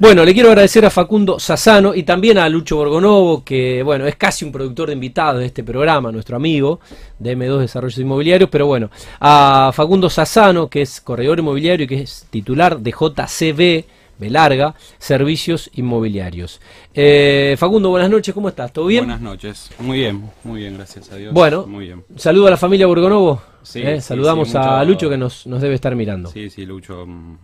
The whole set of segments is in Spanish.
Bueno, le quiero agradecer a Facundo Sassano y también a Lucho Borgonovo, que bueno, es casi un productor de invitados de este programa, nuestro amigo de M2 Desarrollos Inmobiliarios, pero bueno, a Facundo Sassano, que es corredor inmobiliario y que es titular de JCB, B larga, Servicios Inmobiliarios. Eh, Facundo, buenas noches, ¿cómo estás? ¿Todo bien? Buenas noches, muy bien, muy bien, gracias a Dios. Bueno, muy bien. saludo a la familia Borgonovo. Sí, Eh, sí, saludamos sí, a Lucho que nos, nos debe estar mirando. Sí, sí, Lucho, mm,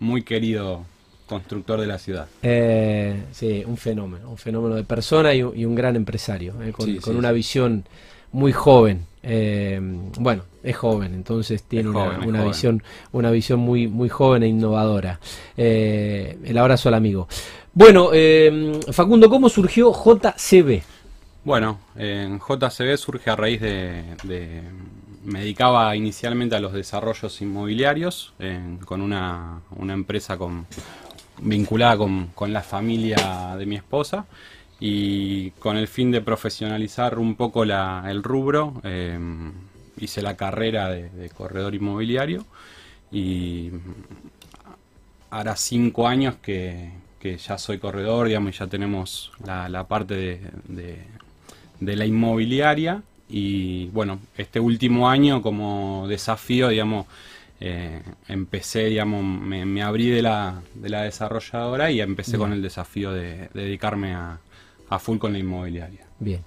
muy querido constructor de la ciudad. Eh, sí, un fenómeno, un fenómeno de persona y, un- y un gran empresario, eh, con, Sí, con sí, una sí. visión muy joven. Eh, bueno, es joven, entonces tiene una, visión, una visión muy, muy joven e innovadora. El abrazo al amigo. Bueno, Facundo, ¿cómo surgió JCB? Bueno, en JCB surge a raíz de, de- Me dedicaba inicialmente a los desarrollos inmobiliarios con una, una empresa con, vinculada con, con la familia de mi esposa y con el fin de profesionalizar un poco el rubro, eh, hice la carrera de, corredor inmobiliario y hará cinco años que, que ya soy corredor, digamos, y ya tenemos la, la parte de, de- de la inmobiliaria. Y bueno, este último año como desafío, digamos, eh, empecé, digamos, me, me abrí de la, de la desarrolladora y empecé con el desafío de, de dedicarme a, a full con la inmobiliaria. Bien.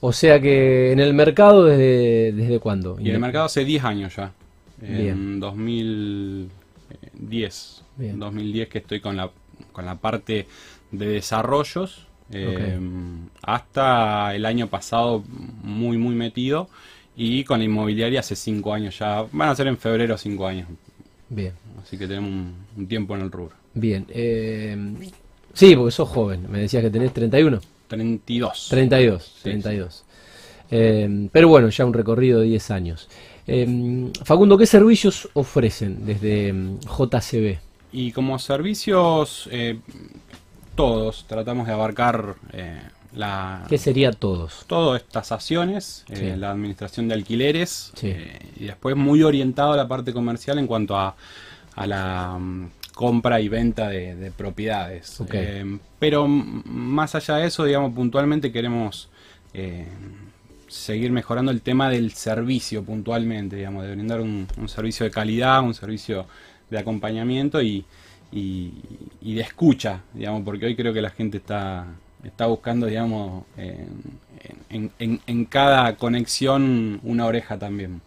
O sea que en el mercado, ¿desde, desde cuándo? Y en el mercado hace 10 años ya. Bien. En 2010. Bien. 2010 que estoy con la, con la parte de desarrollos. eh, Hasta el año pasado muy, muy metido. Y con la inmobiliaria hace 5 años ya. Van a ser en febrero 5 años. Bien. Así que tenemos un, un tiempo en el rubro. Bien. eh, sí, porque sos joven. Me decías que tenés 31. 32. 32, Sí, 32. Eh, pero bueno, ya un recorrido de 10 años. Eh, Facundo, ¿qué servicios ofrecen desde mm, JCB? Y como servicios, eh, todos tratamos de abarcar la, ¿Qué sería todos? todo es tasaciones, eh, la administración de alquileres Sí. eh, y después muy orientado a la parte comercial en cuanto a, a la mm, compra y venta de, de propiedades. Ok. Eh, pero más allá de eso, digamos, puntualmente queremos eh, seguir mejorando el tema del servicio puntualmente, digamos, de brindar un, un servicio de calidad, un servicio de acompañamiento y, y- y de escucha, digamos, porque hoy creo que la gente está, está buscando, digamos, en, en- en- en cada conexión una oreja también.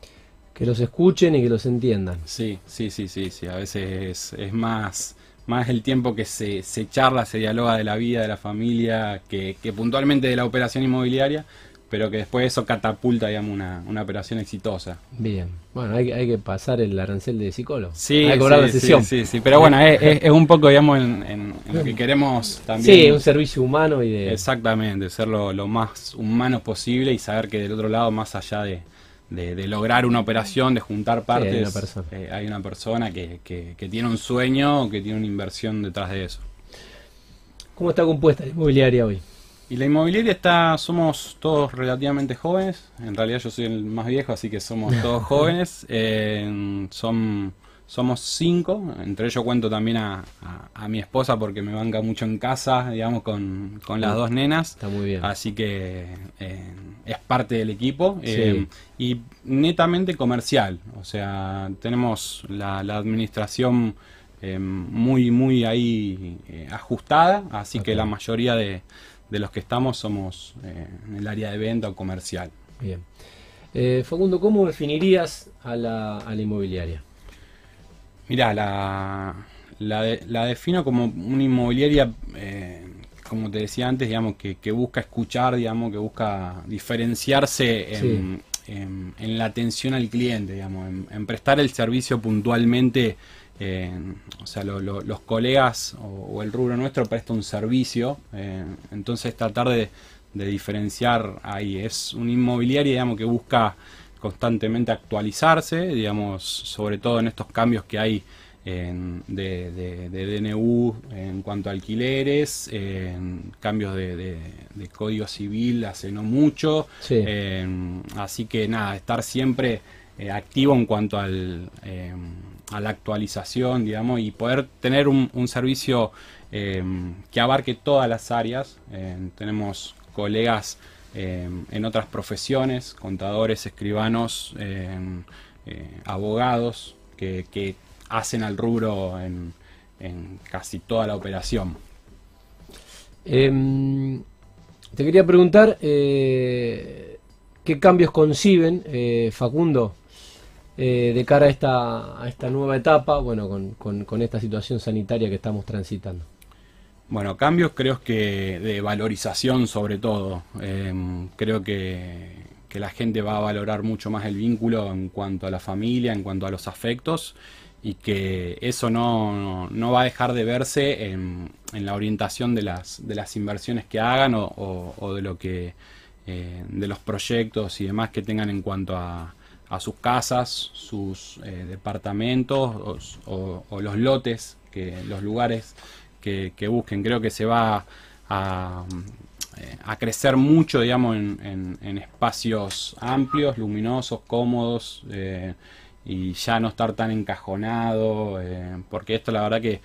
Que los escuchen y que los entiendan. Sí, sí, sí, sí, sí. A veces es, es más, más el tiempo que se, se charla, se dialoga de la vida, de la familia, que, que puntualmente de la operación inmobiliaria, pero que después eso catapulta, digamos, una, una operación exitosa. Bien. Bueno, hay, hay que pasar el arancel de psicólogo. Sí, hay que cobrar sí, la sí, sesión. sí, sí, pero bueno, es, es- es un poco, digamos, en, en- en lo que queremos también. Sí, un servicio humano y de... Exactamente, ser lo, lo más humano posible y saber que del otro lado, más allá de, de- de lograr una operación, de juntar partes, hay una persona. eh, hay una persona que, que- que tiene un sueño, que tiene una inversión detrás de eso. ¿Cómo está compuesta la inmobiliaria hoy? Y la inmobiliaria está, somos todos relativamente jóvenes, en realidad yo soy el más viejo, así que somos todos jóvenes, Eh, son, somos cinco, entre ellos cuento también a, a- a mi esposa porque me banca mucho en casa, digamos, con, con las dos nenas. Está muy bien. Así que eh, es parte del equipo Sí. eh, y netamente comercial. O sea, tenemos la, la administración muy, muy ahí ajustada, así que la mayoría de, de los que estamos somos eh, en el área de venta o comercial. Bien. Eh, Facundo, ¿cómo definirías a la, a la inmobiliaria? Mira, la, la, de- la defino como una inmobiliaria, eh, como te decía antes, digamos, que, que busca escuchar, digamos, que busca diferenciarse en, en- en la atención al cliente, digamos, en, en prestar el servicio puntualmente. Eh, o sea, lo- lo- los colegas o, o el rubro nuestro presta un servicio, eh, entonces tratar de, de diferenciar ahí. Es una inmobiliaria, digamos, que busca constantemente actualizarse, digamos, sobre todo en estos cambios que hay en- de, de- de DNU en cuanto a alquileres, en cambios de, de- de código civil hace no mucho, Sí. eh, así que nada, estar siempre eh, activo en cuanto al, eh, a la actualización, digamos, y poder tener un, servicio que abarque todas las áreas. tenemos colegas en otras profesiones, contadores, escribanos, abogados, que, hacen al rubro en, casi toda la operación. Em, te quería preguntar eh, qué cambios conciben, eh, Facundo, eh, de cara a esta, a esta nueva etapa, bueno, con, esta situación sanitaria que estamos transitando. Bueno, cambios creo que de valorización sobre todo. Em, creo que, que la gente va a valorar mucho más el vínculo en cuanto a la familia, en cuanto a los afectos y que eso no, va a dejar de verse en, la orientación de las, de las inversiones que hagan o, de lo que eh, de los proyectos y demás que tengan en cuanto a, sus casas, sus eh, departamentos o, los lotes, que, los lugares que, que busquen. Creo que se va a, eh, a crecer mucho, digamos, en, espacios amplios, luminosos, cómodos eh, y ya no estar tan encajonado, porque esto la verdad que,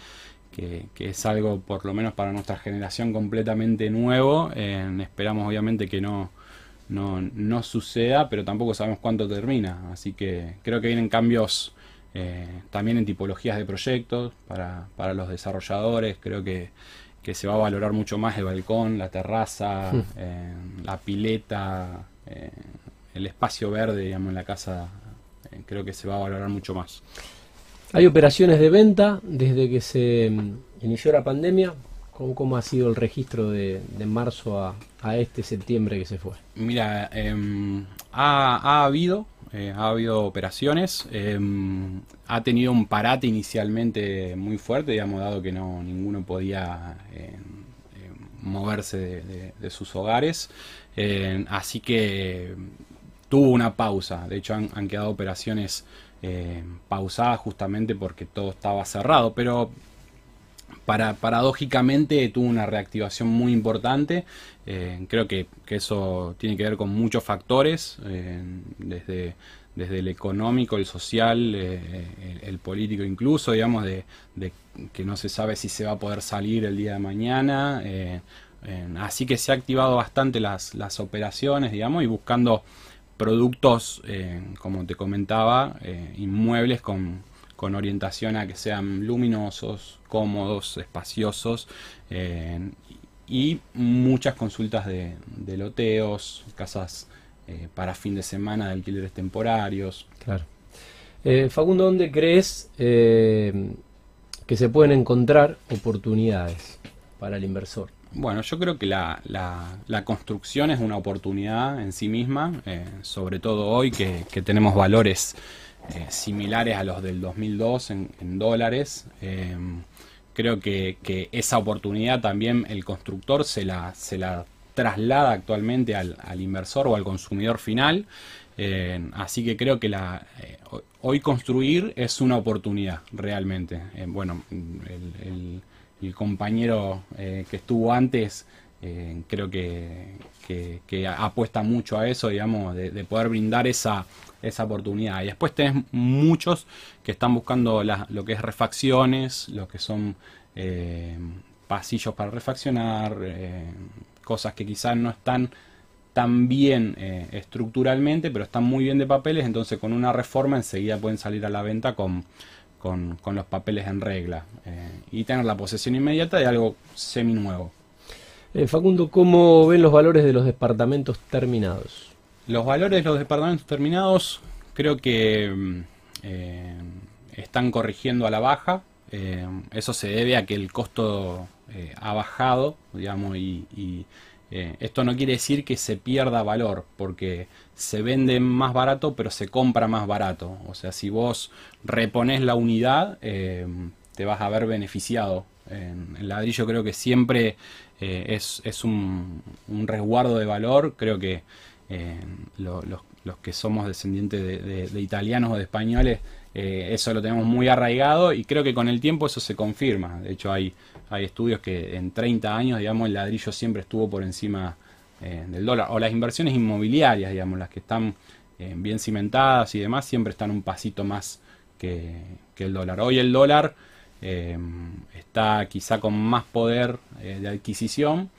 es algo, por lo menos para nuestra generación, completamente nuevo. esperamos obviamente que no, no, suceda, pero tampoco sabemos cuánto termina, así que creo que vienen cambios también en tipologías de proyectos para, para los desarrolladores, creo que que se va a valorar mucho más el balcón, la terraza, hmm. eh, la pileta, eh, el espacio verde, digamos, en la casa, eh, creo que se va a valorar mucho más. Hay operaciones de venta desde que se mm, inició la pandemia. ¿Cómo, ha sido el registro de, marzo a, este septiembre que se fue? Mira, em, ha, habido eh, ha habido operaciones, em, ha tenido un parate inicialmente muy fuerte, digamos, dado que no ninguno podía em, moverse de, sus hogares, así que tuvo una pausa, de hecho han, quedado operaciones pausadas justamente porque todo estaba cerrado, pero para, paradójicamente tuvo una reactivación muy importante. Eh, creo que, eso tiene que ver con muchos factores, eh, desde, desde el económico, el social, eh, el, político incluso, digamos, de, que no se sabe si se va a poder salir el día de mañana. así que se ha activado bastante las, las operaciones, digamos, y buscando productos, como te comentaba, inmuebles con con orientación a que sean luminosos, cómodos, espaciosos eh, y muchas consultas de, loteos, casas eh, para fin de semana de alquileres temporarios. Claro. Eh, Facundo, ¿dónde crees que se pueden encontrar oportunidades para el inversor? Bueno, yo creo que la, construcción es una oportunidad en sí misma, sobre todo hoy que tenemos valores eh, similares a los del 2002 en, dólares. Eh, creo que, esa oportunidad también el constructor se la, se la traslada actualmente al, inversor o al consumidor final. Eh, así que creo que la, hoy construir es una oportunidad realmente. bueno, el, compañero que estuvo antes creo que, apuesta mucho a eso, digamos, de poder brindar esa esa oportunidad. Y después tenés muchos que están buscando lo que es refacciones, lo que son eh, pasillos para refaccionar, eh, cosas que quizás no están tan bien eh, estructuralmente, pero están muy bien de papeles, entonces con una reforma enseguida pueden salir a la venta con, con, con los papeles en regla y tener la posesión inmediata de algo semi nuevo. Facundo, ¿cómo ven los valores de los departamentos terminados? Los valores de los departamentos terminados creo que mm, eh, están corrigiendo a la baja. Eh, eso se debe a que el costo eh, ha bajado, digamos, y, esto no quiere decir que se pierda valor, porque se vende más barato, pero se compra más barato. O sea, si vos repones la unidad, te vas a ver beneficiado. el ladrillo creo que siempre es, un, un resguardo de valor. Creo que los, que somos descendientes de, italianos o de españoles, eh, eso lo tenemos muy arraigado y creo que con el tiempo eso se confirma. De hecho hay, hay estudios que en 30 años, digamos, el ladrillo siempre estuvo por encima eh, del dólar. O las inversiones inmobiliarias, digamos, las que están eh, bien cimentadas y demás, siempre están un pasito más que, el dólar. Hoy el dólar está quizá con más poder de adquisición,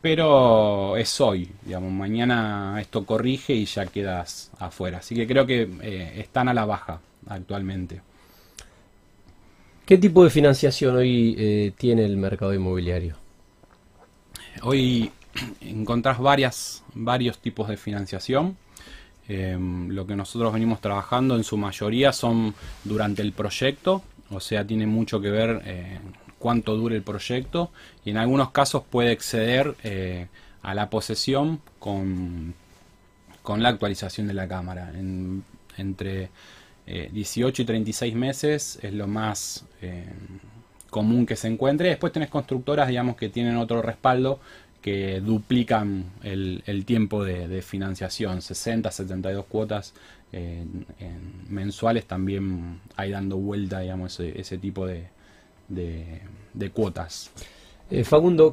pero es hoy, digamos, mañana esto corrige y ya quedas afuera. Así que creo que están a la baja actualmente. ¿Qué tipo de financiación hoy eh, tiene el mercado inmobiliario? Hoy encontrás varias, varios tipos de financiación. Em, lo que nosotros venimos trabajando en su mayoría son durante el proyecto, o sea, tiene mucho que ver eh, cuánto dure el proyecto y en algunos casos puede exceder eh, a la posesión con, con la actualización de la cámara. entre 18 y 36 meses es lo más eh, común que se encuentre. Después tenés constructoras, digamos, que tienen otro respaldo que duplican el, tiempo de, financiación, 60, 72 cuotas mensuales también hay dando vuelta, digamos, ese, tipo de, cuotas. Eh,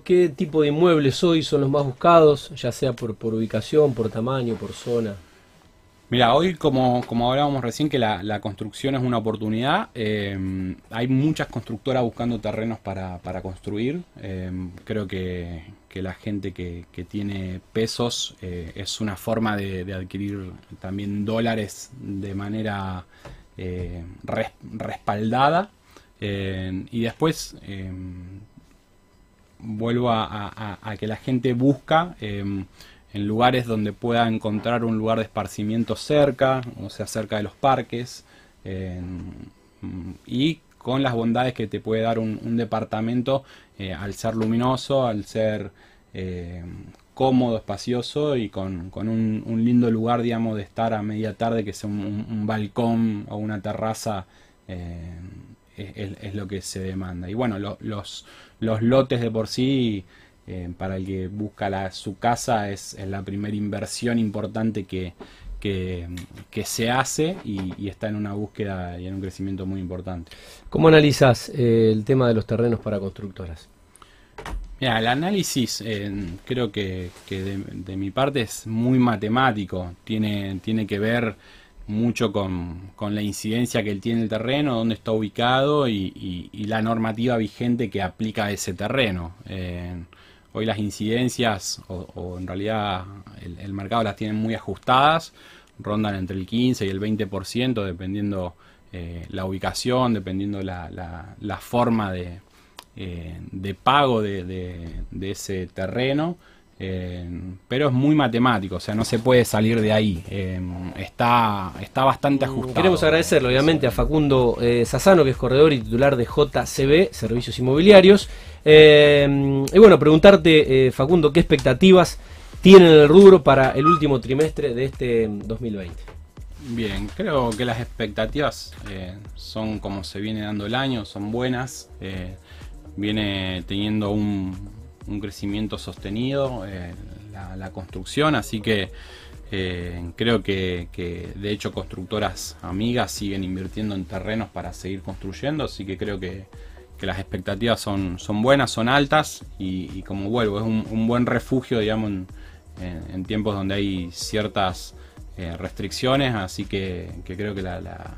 ¿qué tipo de inmuebles hoy son los más buscados, ya sea por, por ubicación, por tamaño, por zona? Mira, hoy como, como hablábamos recién que la, construcción es una oportunidad, eh, hay muchas constructoras buscando terrenos para, construir. Eh, creo que, la gente que, tiene pesos eh, es una forma de, adquirir también dólares de manera respaldada. y después vuelvo a, a, que la gente busca en lugares donde pueda encontrar un lugar de esparcimiento cerca, o sea, cerca de los parques, y con las bondades que te puede dar un, departamento eh, al ser luminoso, al ser eh, cómodo, espacioso y con, un, lindo lugar, digamos, de estar a media tarde, que sea un, balcón o una terraza. Eh, es, lo que se demanda. Y bueno, los, los lotes de por sí eh, para el que busca su casa es, la primera inversión importante que, que, se hace y, está en una búsqueda y en un crecimiento muy importante. ¿Cómo analizas eh, el tema de los terrenos para constructoras? Mira, el análisis eh, creo que, de, mi parte es muy matemático, tiene, tiene que ver mucho con, la incidencia que tiene el terreno, dónde está ubicado y, la normativa vigente que aplica a ese terreno. Hoy las incidencias, o, en realidad el, mercado las tiene muy ajustadas, rondan entre el 15 y el 20%, dependiendo eh, la ubicación, dependiendo la, la, forma de, eh, de pago de, ese terreno. Eh, pero es muy matemático, o sea, no se puede salir de ahí. está, está bastante mm, ajustado. Queremos agradecerle, obviamente, a Facundo Sassano, que es corredor y titular de JCB, Servicios Inmobiliarios. Eh, y bueno, preguntarte, eh, Facundo, ¿qué expectativas tienen el rubro para el último trimestre de este 2020? Bien, creo que las expectativas eh, son como se viene dando el año, son buenas. viene teniendo un, crecimiento sostenido la, construcción, así que creo que, de hecho constructoras amigas siguen invirtiendo en terrenos para seguir construyendo, así que creo que, que las expectativas son, son buenas, son altas y, como vuelvo, es un, buen refugio, digamos, en, tiempos donde hay ciertas eh, restricciones, así que, creo que la,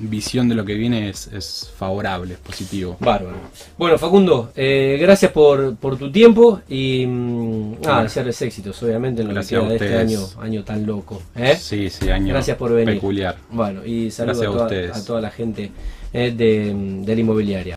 visión de lo que viene es, favorable, es positivo. Bárbaro. Bueno, Facundo, eh, gracias por, tu tiempo y mm, ah, desearles éxitos, obviamente, en lo que queda de este año, año tan loco. ¿eh? Sí, sí, año gracias por venir. peculiar. Bueno, y saludos a, a toda la gente eh, de, de la inmobiliaria.